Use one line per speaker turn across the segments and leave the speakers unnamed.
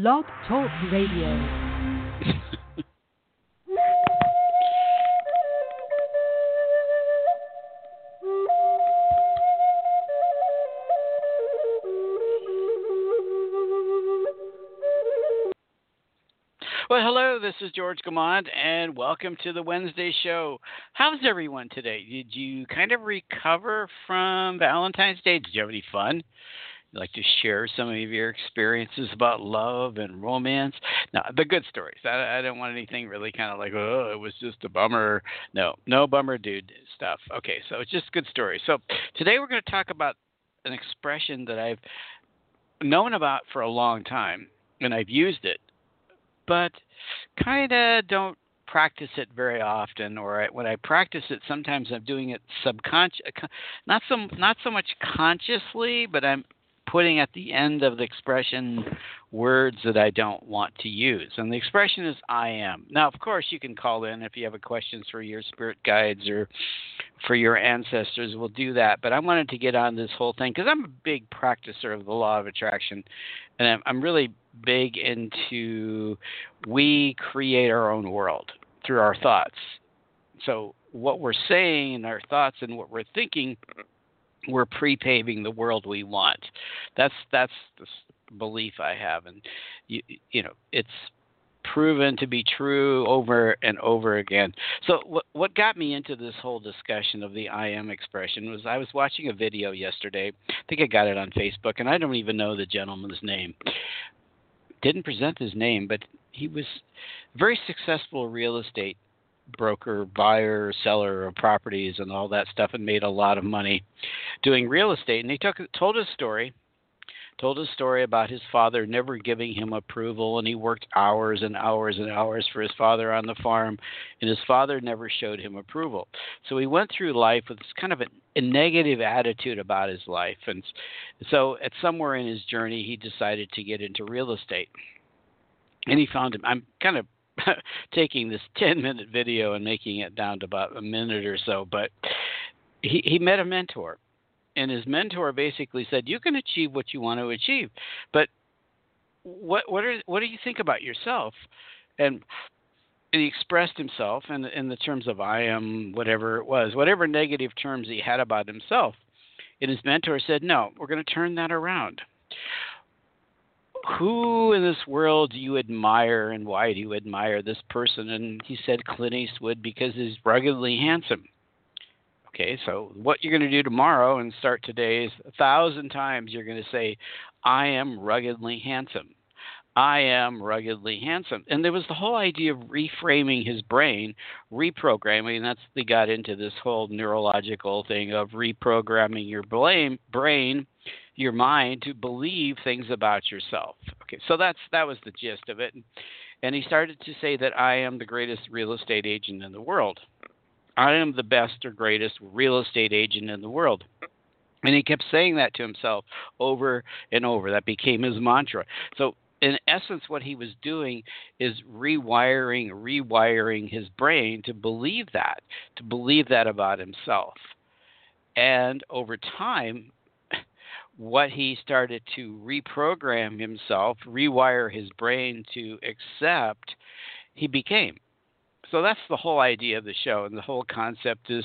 Blog Talk Radio.
Well, hello, this is George Gamond, and welcome to the Wednesday show. How's everyone today? Did you kind of recover from Valentine's Day? Did you have any fun? Like to share some of your experiences about love and romance? Now, the good stories. I, I don't want anything really kind of like, oh, it was just a bummer. No, no bummer, dude stuff. Okay, so it's just good stories. So today we're going to talk about an expression that I've known about for a long time, and I've used it but kind of don't practice it very often or when I practice it sometimes I'm doing it subconscious not so not so much consciously but I'm putting at the end of the expression words that I don't want to use. And the expression is I am. Now, of course, you can call in if you have questions for your spirit guides or for your ancestors. We'll do that. But I wanted to get on this whole thing because I'm a big practicer of the law of attraction. And I'm, I'm really big into we create our own world through our thoughts. So, what we're saying in our thoughts and what we're thinking we're pre-paving the world we want. That's that's the belief I have, and you you know it's proven to be true over and over again. So what what got me into this whole discussion of the I am expression was I was watching a video yesterday. I think I got it on Facebook, and I don't even know the gentleman's name. Didn't present his name, but he was very successful real estate broker, buyer, seller of properties and all that stuff and made a lot of money doing real estate. And he took told his story, told his story about his father never giving him approval and he worked hours and hours and hours for his father on the farm and his father never showed him approval. So he went through life with kind of a, a negative attitude about his life and so at somewhere in his journey he decided to get into real estate. And he found him I'm kind of taking this 10 minute video and making it down to about a minute or so. But he, he met a mentor, and his mentor basically said, "You can achieve what you want to achieve, but what what are what do you think about yourself?" And he expressed himself in in the terms of I am whatever it was, whatever negative terms he had about himself. And his mentor said, "No, we're going to turn that around who in this world do you admire and why do you admire this person? And he said Clint Eastwood because he's ruggedly handsome. Okay, so what you're going to do tomorrow and start today is a thousand times you're going to say, I am ruggedly handsome. I am ruggedly handsome. And there was the whole idea of reframing his brain, reprogramming. That's they got into this whole neurological thing of reprogramming your brain, brain your mind to believe things about yourself. Okay, so that's that was the gist of it. And he started to say that I am the greatest real estate agent in the world. I am the best or greatest real estate agent in the world. And he kept saying that to himself over and over. That became his mantra. So in essence, what he was doing is rewiring, rewiring his brain to believe that, to believe that about himself. And over time, what he started to reprogram himself, rewire his brain to accept, he became. So that's the whole idea of the show. And the whole concept is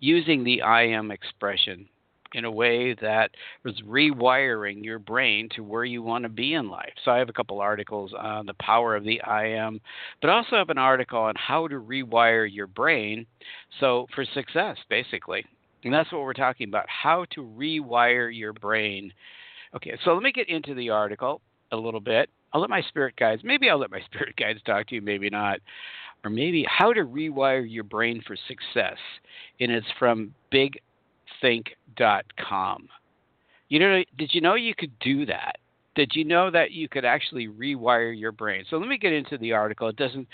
using the I am expression in a way that is rewiring your brain to where you want to be in life. So I have a couple articles on the power of the I am, but also have an article on how to rewire your brain so for success basically. And that's what we're talking about how to rewire your brain. Okay, so let me get into the article a little bit. I'll let my spirit guides, maybe I'll let my spirit guides talk to you, maybe not. Or maybe how to rewire your brain for success. And it's from bigthink.com. You know, did you know you could do that? Did you know that you could actually rewire your brain? So let me get into the article. It doesn't.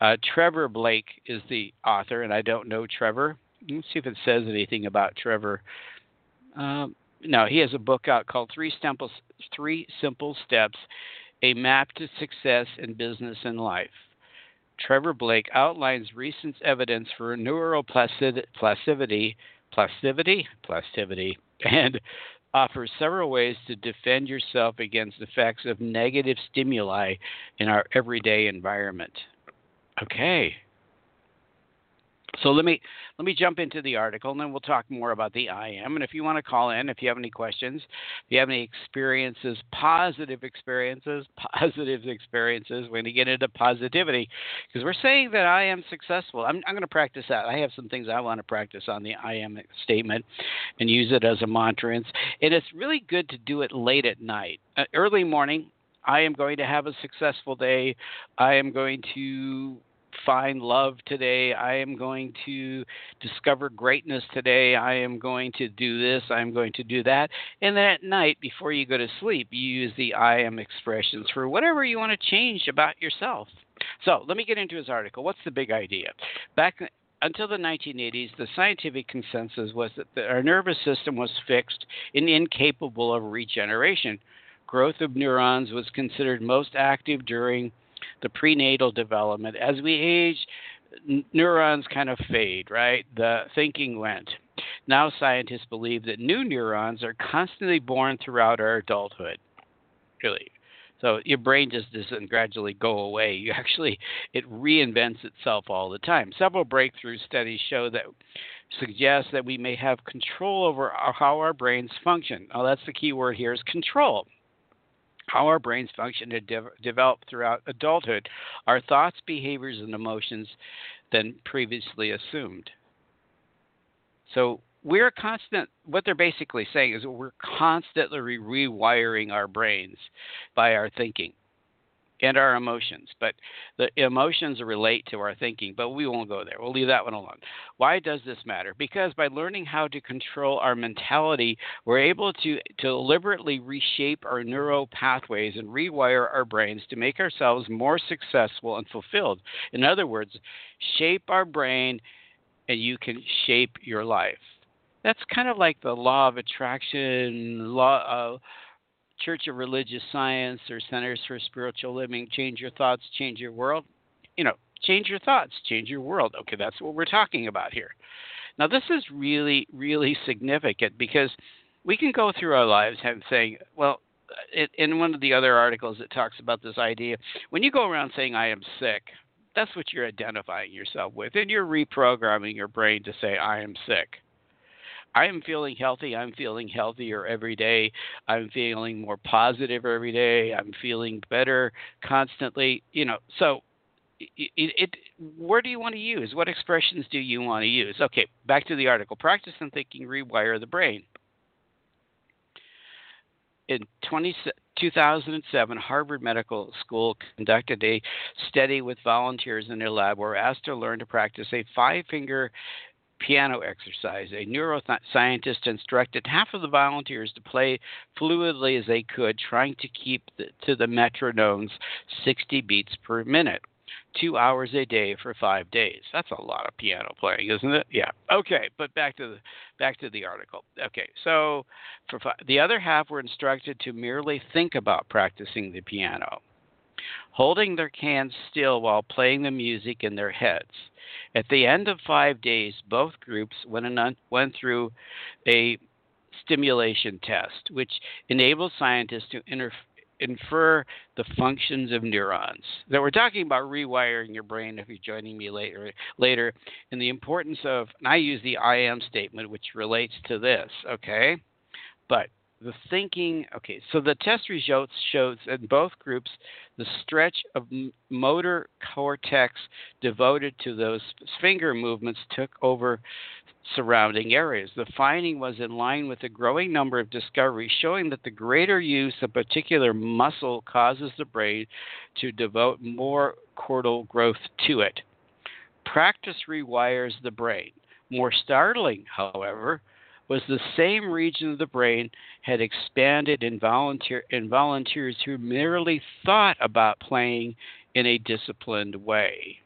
Uh, Trevor Blake is the author, and I don't know Trevor. Let's see if it says anything about Trevor. Um, no, he has a book out called Three Simple Three Simple Steps: A Map to Success in Business and Life. Trevor Blake outlines recent evidence for neuroplasticity, plasticity, plasticity, and offers several ways to defend yourself against effects of negative stimuli in our everyday environment. Okay. So let me let me jump into the article, and then we'll talk more about the I am. And if you want to call in, if you have any questions, if you have any experiences, positive experiences, positive experiences, we're going to get into positivity because we're saying that I am successful. I'm, I'm going to practice that. I have some things I want to practice on the I am statement and use it as a mantra. And it's really good to do it late at night, uh, early morning. I am going to have a successful day. I am going to find love today. I am going to discover greatness today. I am going to do this. I am going to do that. And then at night, before you go to sleep, you use the I am expressions for whatever you want to change about yourself. So let me get into his article. What's the big idea? Back until the 1980s, the scientific consensus was that the, our nervous system was fixed and incapable of regeneration. Growth of neurons was considered most active during the prenatal development. As we age, n- neurons kind of fade, right? The thinking went. Now scientists believe that new neurons are constantly born throughout our adulthood. Really. So your brain just doesn't gradually go away. You actually it reinvents itself all the time. Several breakthrough studies show that suggest that we may have control over how our brains function. Now that's the key word here is control how our brains function and de- develop throughout adulthood, our thoughts, behaviors, and emotions than previously assumed. So we're constant. What they're basically saying is we're constantly rewiring our brains by our thinking and our emotions. But the emotions relate to our thinking, but we won't go there. We'll leave that one alone. Why does this matter? Because by learning how to control our mentality, we're able to, to deliberately reshape our neural pathways and rewire our brains to make ourselves more successful and fulfilled. In other words, shape our brain and you can shape your life. That's kind of like the law of attraction, law. Uh, Church of Religious Science or Centers for Spiritual Living, change your thoughts, change your world. You know, change your thoughts, change your world. Okay, that's what we're talking about here. Now, this is really, really significant because we can go through our lives and saying, well, it, in one of the other articles, it talks about this idea. When you go around saying, I am sick, that's what you're identifying yourself with, and you're reprogramming your brain to say, I am sick. I am feeling healthy. I'm feeling healthier every day. I'm feeling more positive every day. I'm feeling better constantly. You know, so it, it, where do you want to use? What expressions do you want to use? Okay, back to the article. Practice and thinking rewire the brain. In 20, 2007, Harvard Medical School conducted a study with volunteers in their lab where asked to learn to practice a five finger piano exercise. A neuroscientist instructed half of the volunteers to play fluidly as they could, trying to keep the, to the metronome's 60 beats per minute. Two hours a day for five days. That's a lot of piano playing, isn't it? Yeah. Okay, but back to the back to the article. Okay, so for the other half were instructed to merely think about practicing the piano holding their cans still while playing the music in their heads. At the end of five days, both groups went, on, went through a stimulation test, which enabled scientists to inter, infer the functions of neurons. That we're talking about rewiring your brain if you're joining me later later and the importance of and I use the I am statement which relates to this, okay? But the thinking okay so the test results shows in both groups the stretch of motor cortex devoted to those finger movements took over surrounding areas. The finding was in line with a growing number of discoveries showing that the greater use of a particular muscle causes the brain to devote more cortical growth to it. Practice rewires the brain. More startling however was the same region of the brain had expanded in, volunteer, in volunteers who merely thought about playing in a disciplined way.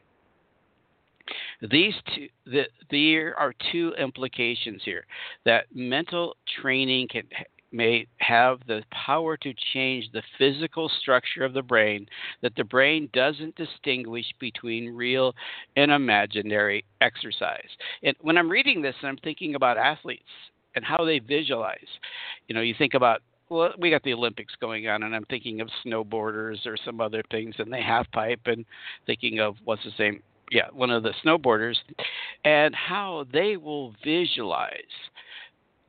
These two, the, there are two implications here that mental training can may have the power to change the physical structure of the brain, that the brain doesn't distinguish between real and imaginary exercise. And when I'm reading this, I'm thinking about athletes and how they visualize. You know, you think about well, we got the Olympics going on, and I'm thinking of snowboarders or some other things, and they half pipe, and thinking of what's the same, yeah, one of the snowboarders, and how they will visualize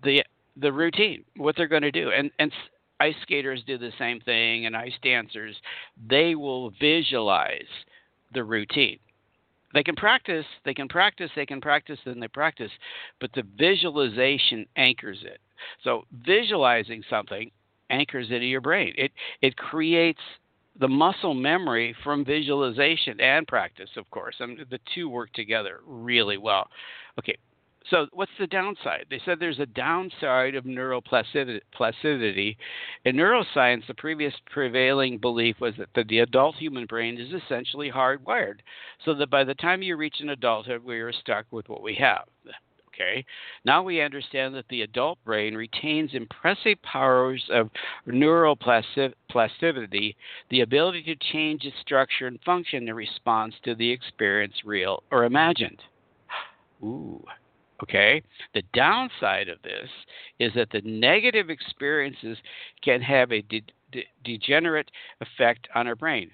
the the routine, what they're going to do, and and ice skaters do the same thing, and ice dancers, they will visualize the routine. They can practice, they can practice, they can practice, and they practice, but the visualization anchors it. So visualizing something anchors it in your brain. It it creates the muscle memory from visualization and practice, of course. I mean, the two work together really well. Okay, so what's the downside? They said there's a downside of neuroplasticity. In neuroscience, the previous prevailing belief was that the adult human brain is essentially hardwired, so that by the time you reach an adulthood, we are stuck with what we have. Okay. Now we understand that the adult brain retains impressive powers of neuroplasticity, the ability to change its structure and function in response to the experience, real or imagined. Ooh, Okay? The downside of this is that the negative experiences can have a de- de- degenerate effect on our brain.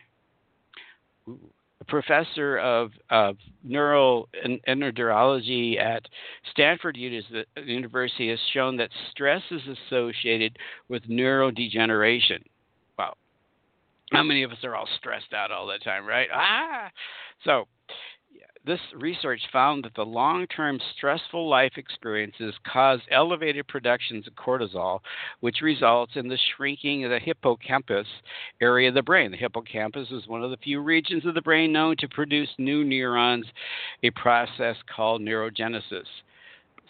A professor of, of neural and neurology at Stanford University has shown that stress is associated with neurodegeneration. Wow. How many of us are all stressed out all the time, right? Ah! So, this research found that the long term stressful life experiences cause elevated productions of cortisol, which results in the shrinking of the hippocampus area of the brain. The hippocampus is one of the few regions of the brain known to produce new neurons, a process called neurogenesis.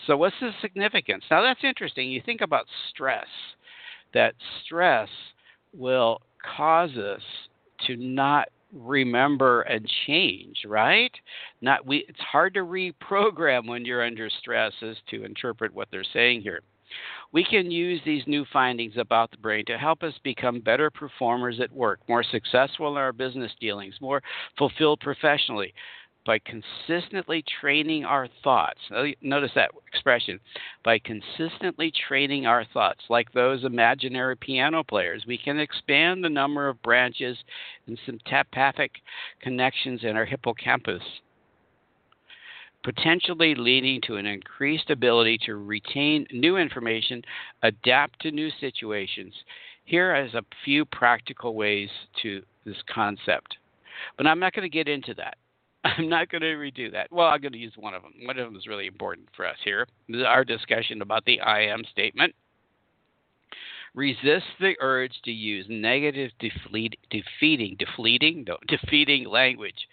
So, what's the significance? Now, that's interesting. You think about stress, that stress will cause us to not remember and change, right? Not we it's hard to reprogram when you're under stress as to interpret what they're saying here. We can use these new findings about the brain to help us become better performers at work, more successful in our business dealings, more fulfilled professionally, by consistently training our thoughts. Oh, notice that expression. By consistently training our thoughts, like those imaginary piano players, we can expand the number of branches and sympathetic connections in our hippocampus, potentially leading to an increased ability to retain new information, adapt to new situations. Here is a few practical ways to this concept. But I'm not going to get into that. I'm not going to redo that. Well, I'm going to use one of them. One of them is really important for us here. Our discussion about the I am statement. Resist the urge to use negative, defeat, defeating, defeating, no, defeating language.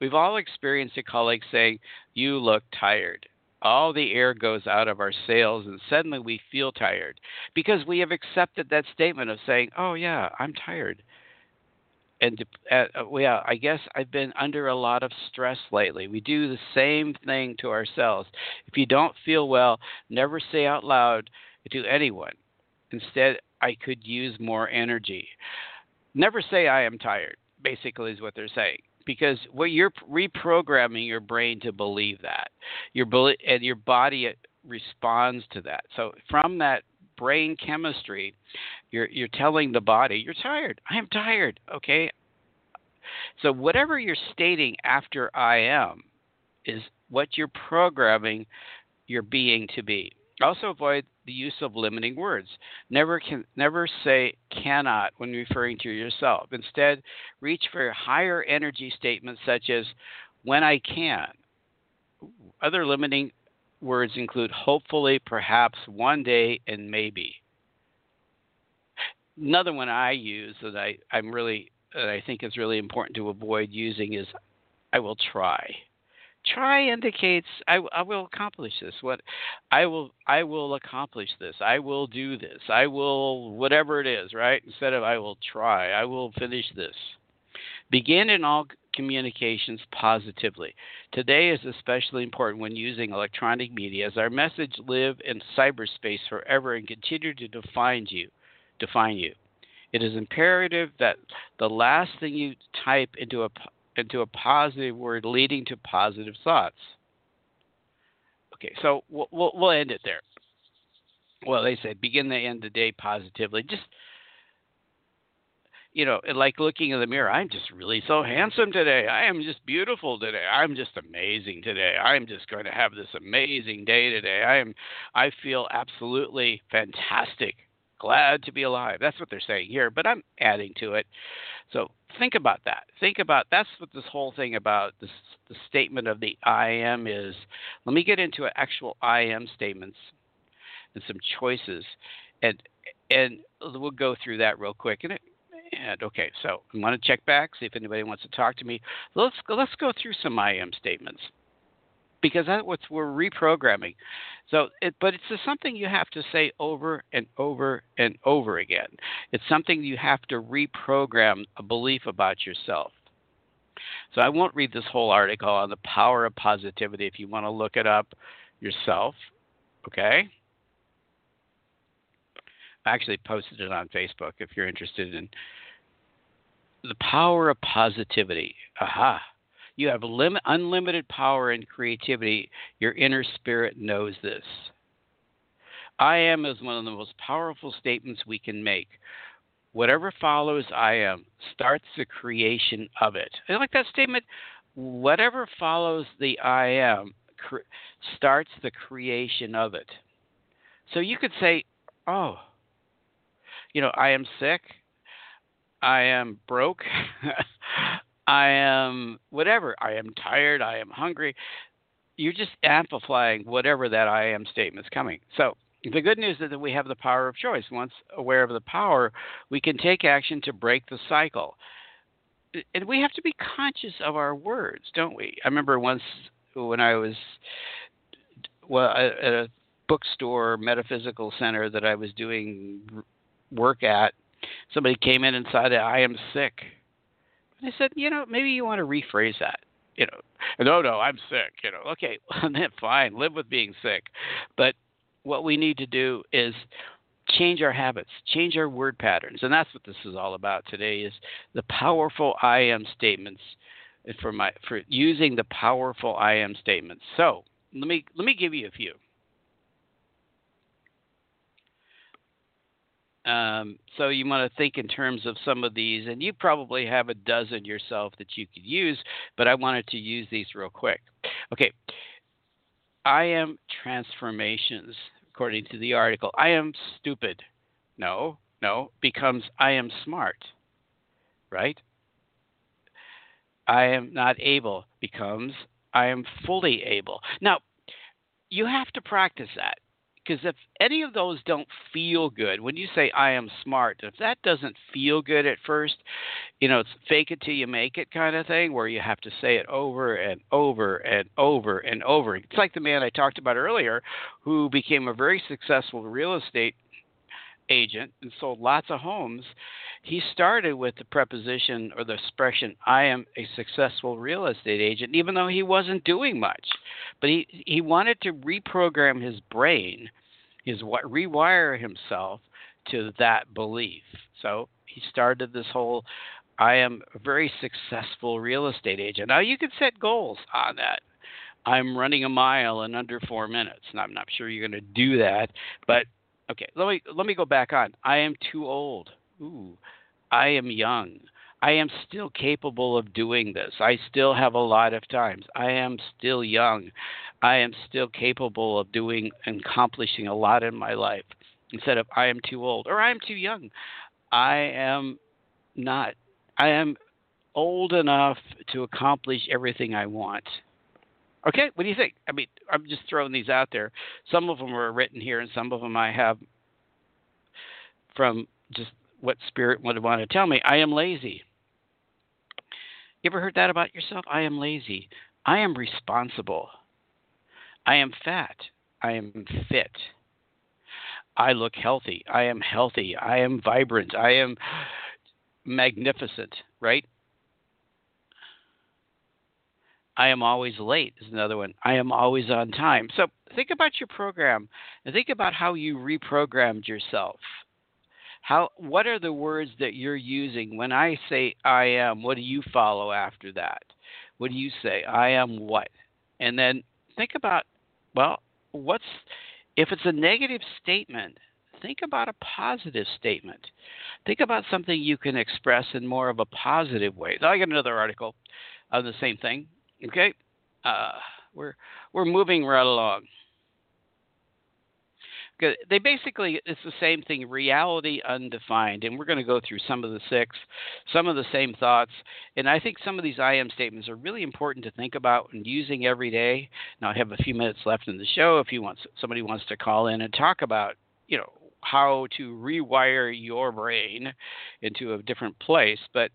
We've all experienced a colleague saying, "You look tired." All the air goes out of our sails, and suddenly we feel tired because we have accepted that statement of saying, "Oh yeah, I'm tired." And uh, yeah, I guess I've been under a lot of stress lately. We do the same thing to ourselves. If you don't feel well, never say out loud to anyone. Instead, I could use more energy. Never say I am tired. Basically, is what they're saying because what you're reprogramming your brain to believe that your and your body responds to that. So from that brain chemistry, you're you're telling the body you're tired. I am tired. Okay. So whatever you're stating after I am is what you're programming your being to be. Also avoid the use of limiting words. Never can never say cannot when referring to yourself. Instead, reach for higher energy statements such as when I can. Other limiting words include hopefully, perhaps, one day, and maybe. Another one I use that I, I'm really that I think is really important to avoid using is I will try. Try indicates I, I will accomplish this. What I will I will accomplish this. I will do this. I will whatever it is, right? Instead of I will try. I will finish this. Begin in all communications positively. Today is especially important when using electronic media as our message live in cyberspace forever and continue to define you. Define you. It is imperative that the last thing you type into a into a positive word leading to positive thoughts. Okay, so we'll, we'll end it there. well, they say begin the end of the day positively. Just you know, like looking in the mirror, I'm just really so handsome today. I am just beautiful today. I'm just amazing today. I'm just going to have this amazing day today. I am I feel absolutely fantastic. Glad to be alive. That's what they're saying here, but I'm adding to it. So think about that. Think about that's what this whole thing about this the statement of the I am is. Let me get into actual I am statements and some choices and and we'll go through that real quick. And it, and okay, so I want to check back, see if anybody wants to talk to me. Let's go, let's go through some I am statements because that's what we're reprogramming. So, it, but it's something you have to say over and over and over again. It's something you have to reprogram a belief about yourself. So I won't read this whole article on the power of positivity if you want to look it up yourself. Okay? I actually posted it on Facebook if you're interested in the power of positivity. Aha. You have lim- unlimited power and creativity. Your inner spirit knows this. I am is one of the most powerful statements we can make. Whatever follows I am starts the creation of it. I like that statement. Whatever follows the I am cre- starts the creation of it. So you could say, oh, you know, I am sick. I am broke. I am whatever. I am tired. I am hungry. You're just amplifying whatever that I am statement is coming. So the good news is that we have the power of choice. Once aware of the power, we can take action to break the cycle. And we have to be conscious of our words, don't we? I remember once when I was well at a bookstore metaphysical center that I was doing work at, somebody came in and said, that I am sick. And I said, you know, maybe you want to rephrase that. You know, no, no, I'm sick. You know, okay, then fine, live with being sick. But what we need to do is change our habits, change our word patterns, and that's what this is all about today. Is the powerful I am statements for my for using the powerful I am statements. So let me let me give you a few. Um, so you want to think in terms of some of these, and you probably have a dozen yourself that you could use, but I wanted to use these real quick. Okay, I am transformations, according to the article. I am stupid. No, no, becomes I am smart, right? I am not able becomes I am fully able. Now, you have to practice that because if any of those don't feel good, when you say I am smart, if that doesn't feel good at first, you know, it's fake it till you make it kind of thing where you have to say it over and over and over and over. It's like the man I talked about earlier who became a very successful real estate agent and sold lots of homes. He started with the preposition or the expression, I am a successful real estate agent, even though he wasn't doing much. But he, he wanted to reprogram his brain, his what rewire himself to that belief. So he started this whole I am a very successful real estate agent. Now you can set goals on that. I'm running a mile in under four minutes. And I'm not sure you're going to do that, but Okay, let me let me go back on. I am too old. Ooh, I am young. I am still capable of doing this. I still have a lot of times. I am still young. I am still capable of doing and accomplishing a lot in my life. Instead of I am too old or I am too young. I am not. I am old enough to accomplish everything I want. Okay, what do you think? I mean, I'm just throwing these out there. Some of them are written here, and some of them I have from just what Spirit would want to tell me. I am lazy. You ever heard that about yourself? I am lazy. I am responsible. I am fat. I am fit. I look healthy. I am healthy. I am vibrant. I am magnificent, right? I am always late is another one. I am always on time. So think about your program and think about how you reprogrammed yourself. How what are the words that you're using when I say I am? What do you follow after that? What do you say? I am what? And then think about well, what's If it's a negative statement, think about a positive statement. Think about something you can express in more of a positive way. I got another article on the same thing. Okay, uh, we're we're moving right along. They basically it's the same thing reality undefined and we're going to go through some of the six some of the same thoughts and i think some of these i am statements are really important to think about and using every day. Now i have a few minutes left in the show if you want somebody wants to call in and talk about you know how to rewire your brain into a different place but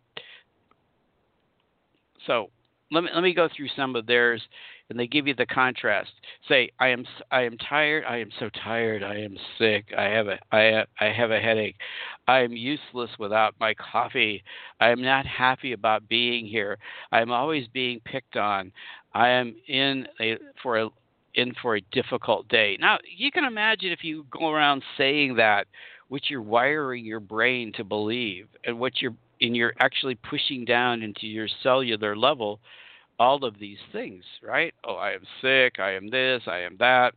so let me let me go through some of theirs and they give you the contrast. Say, I am I am tired. I am so tired. I am sick. I have a I have, I have a headache. I am useless without my coffee. I am not happy about being here. I am always being picked on. I am in a for a in for a difficult day. Now, you can imagine if you go around saying that, what you're wiring your brain to believe, and what you're and you're actually pushing down into your cellular level all of these things, right? Oh, I am sick, I am this, I am that.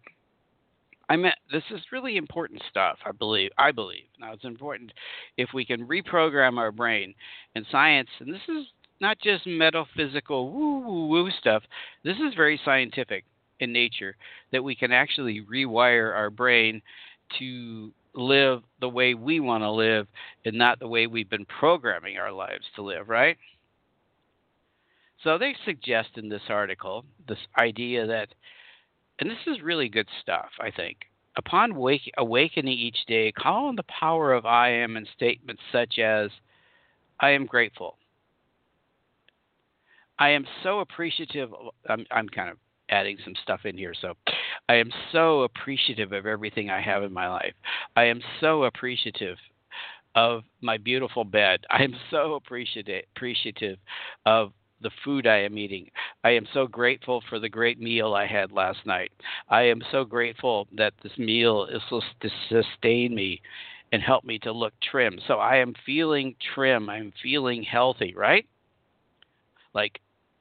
I mean, this is really important stuff. I believe. I believe. Now, it's important if we can reprogram our brain and science. And this is not just metaphysical woo woo woo stuff. This is very scientific in nature that we can actually rewire our brain to live the way we want to live and not the way we've been programming our lives to live. Right? So they suggest in this article this idea that, and this is really good stuff, I think. Upon wake, awakening each day, call on the power of I am in statements such as, I am grateful. I am so appreciative. I'm, I'm kind of adding some stuff in here. So I am so appreciative of everything I have in my life. I am so appreciative of my beautiful bed. I am so appreciative of the food I am eating. I am so grateful for the great meal I had last night. I am so grateful that this meal is to sustain me and help me to look trim. So I am feeling trim. I'm feeling healthy, right? Like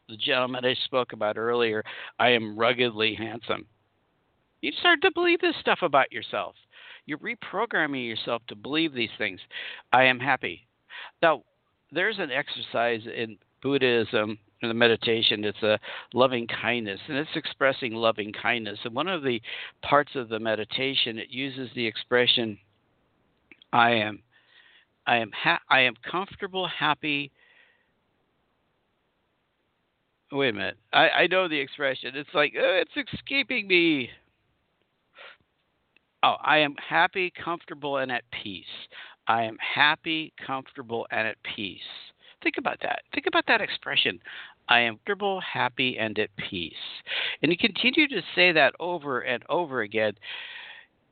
the gentleman I spoke about earlier, I am ruggedly handsome. You start to believe this stuff about yourself. You're reprogramming yourself to believe these things. I am happy. Now, there's an exercise in Buddhism and the meditation, it's a loving kindness, and it's expressing loving kindness. And one of the parts of the meditation, it uses the expression, "I am, I am, ha- I am comfortable, happy." Wait a minute, I, I know the expression. It's like oh, it's escaping me. Oh, I am happy, comfortable, and at peace. I am happy, comfortable, and at peace. Think about that. Think about that expression. I am comfortable, happy, and at peace. And you continue to say that over and over again.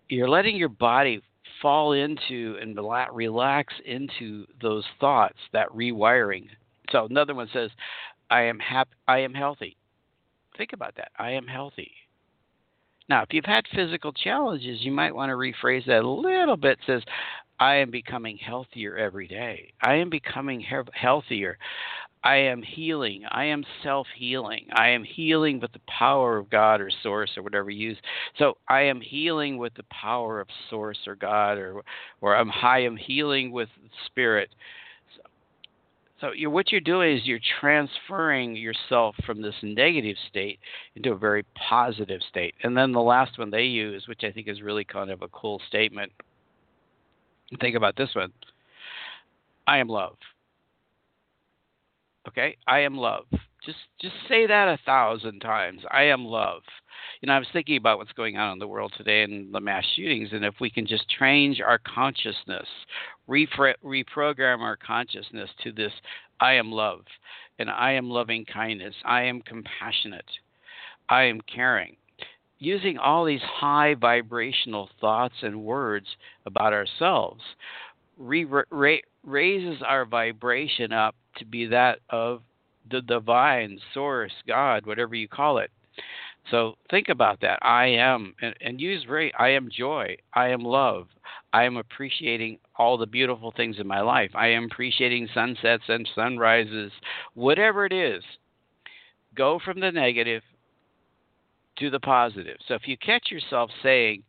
You're letting your body fall into and relax into those thoughts, that rewiring. So another one says, "I am happy. I am healthy." Think about that. I am healthy. Now, if you've had physical challenges, you might want to rephrase that a little bit. It says, I am becoming healthier every day. I am becoming he- healthier. I am healing. I am self healing. I am healing with the power of God or Source or whatever you use. So I am healing with the power of Source or God or or I'm high, I am healing with Spirit. So, you're, what you're doing is you're transferring yourself from this negative state into a very positive state. And then the last one they use, which I think is really kind of a cool statement Think about this one. I am love. Okay? I am love. Just just say that a thousand times. I am love. You know, I was thinking about what's going on in the world today and the mass shootings, and if we can just change our consciousness, repro- reprogram our consciousness to this I am love, and I am loving kindness, I am compassionate, I am caring, using all these high vibrational thoughts and words about ourselves re- ra- raises our vibration up to be that of the divine source, God, whatever you call it. So think about that. I am, and, and use very, I am joy. I am love. I am appreciating all the beautiful things in my life. I am appreciating sunsets and sunrises, whatever it is. Go from the negative to the positive. So if you catch yourself saying,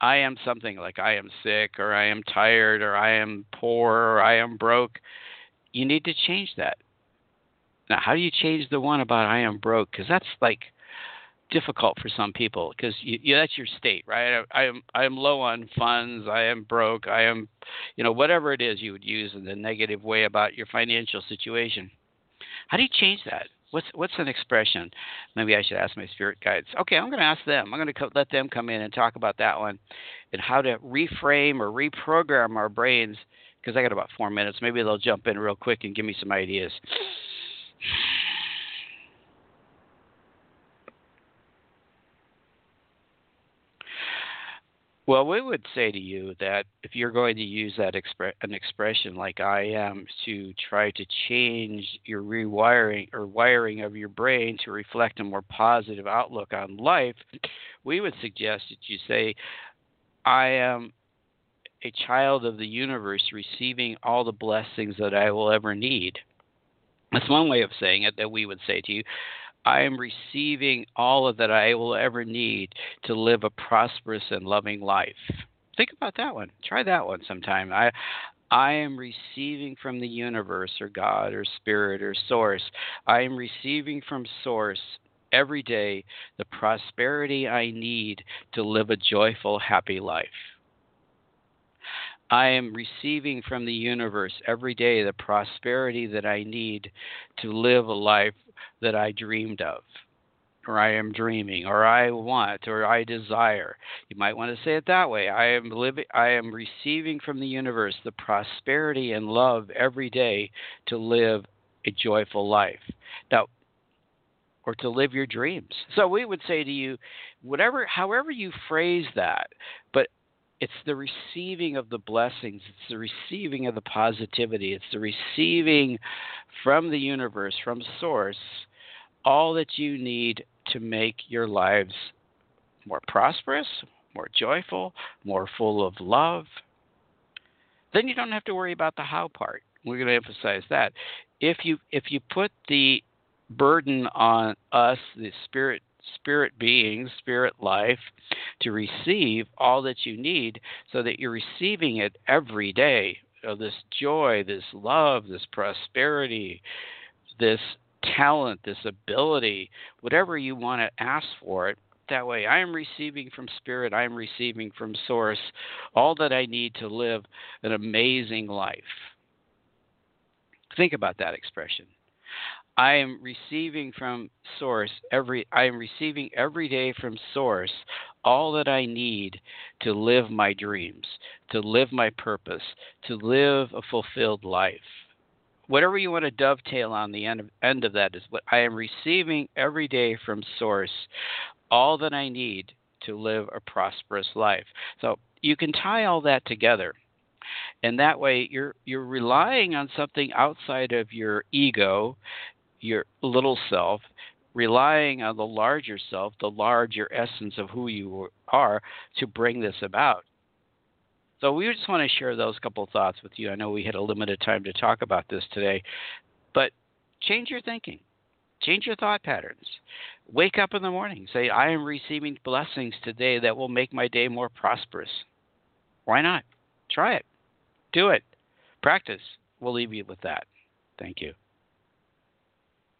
I am something like I am sick or I am tired or I am poor or I am broke, you need to change that. Now, how do you change the one about I am broke? Because that's like difficult for some people because you, you, that's your state, right? I, I am I am low on funds. I am broke. I am, you know, whatever it is you would use in the negative way about your financial situation. How do you change that? What's what's an expression? Maybe I should ask my spirit guides. Okay, I'm going to ask them. I'm going to let them come in and talk about that one, and how to reframe or reprogram our brains. Because I got about four minutes. Maybe they'll jump in real quick and give me some ideas. Well, we would say to you that if you're going to use that expre- an expression like I am to try to change your rewiring or wiring of your brain to reflect a more positive outlook on life, we would suggest that you say, I am a child of the universe receiving all the blessings that I will ever need. That's one way of saying it that we would say to you. I am receiving all of that I will ever need to live a prosperous and loving life. Think about that one. Try that one sometime. I I am receiving from the universe or God or spirit or source. I am receiving from source every day the prosperity I need to live a joyful, happy life. I am receiving from the universe every day the prosperity that I need to live a life that I dreamed of, or I am dreaming, or I want, or I desire. You might want to say it that way. I am living I am receiving from the universe the prosperity and love every day to live a joyful life. Now, or to live your dreams. So we would say to you, whatever however you phrase that, but it's the receiving of the blessings it's the receiving of the positivity it's the receiving from the universe from source all that you need to make your lives more prosperous more joyful more full of love. Then you don't have to worry about the how part. We're going to emphasize that. If you if you put the burden on us the spirit spirit beings, spirit life, to receive all that you need so that you're receiving it every day. So this joy, this love, this prosperity, this talent, this ability, whatever you want to ask for it, that way I am receiving from spirit, I am receiving from source all that I need to live an amazing life. Think about that expression. I am receiving from source every I am receiving every day from source all that I need to live my dreams, to live my purpose, to live a fulfilled life. Whatever you want to dovetail on the end of, end of that is what I am receiving every day from source all that I need to live a prosperous life. So you can tie all that together and that way you're you're relying on something outside of your ego your little self, relying on the larger self, the larger essence of who you are, to bring this about. So we just want to share those couple thoughts with you. I know we had a limited time to talk about this today, but change your thinking. Change your thought patterns. Wake up in the morning. Say, I am receiving blessings today that will make my day more prosperous. Why not? Try it. Do it. Practice. We'll leave you with that. Thank you.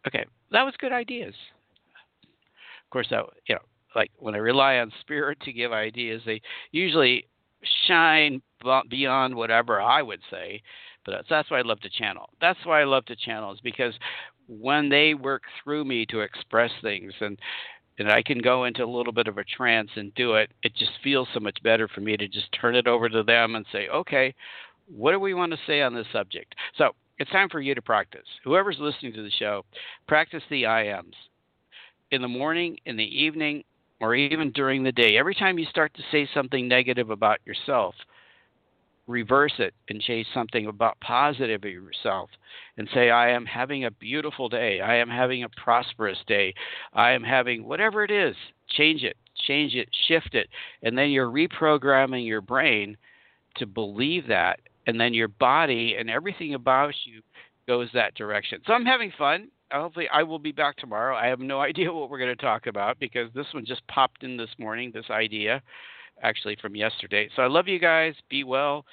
Okay, that was good ideas. Of course, that you know, like when I rely on spirit to give ideas, they usually shine beyond whatever I would say. But that's, that's why I love to channel. That's why I love to channel is because when they work through me to express things and and I can go into a little bit of a trance and do it, it just feels so much better for me to just turn it over to them and say, okay, what do we want to say on this subject? So it's time for you to practice. Whoever's listening to the show, practice the I ams in the morning, in the evening, or even during the day. Every time you start to say something negative about yourself, reverse it and say something about positive of yourself and say, I am having a beautiful day. I am having a prosperous day. I am having whatever it is. Change it, change it, shift it. And then you're reprogramming your brain to believe that and then your body and everything about you goes that direction. So I'm having fun. Hopefully, I will be back tomorrow. I have no idea what we're going to talk about because this one just popped in this morning, this idea. actually from yesterday. So I love you guys. Be well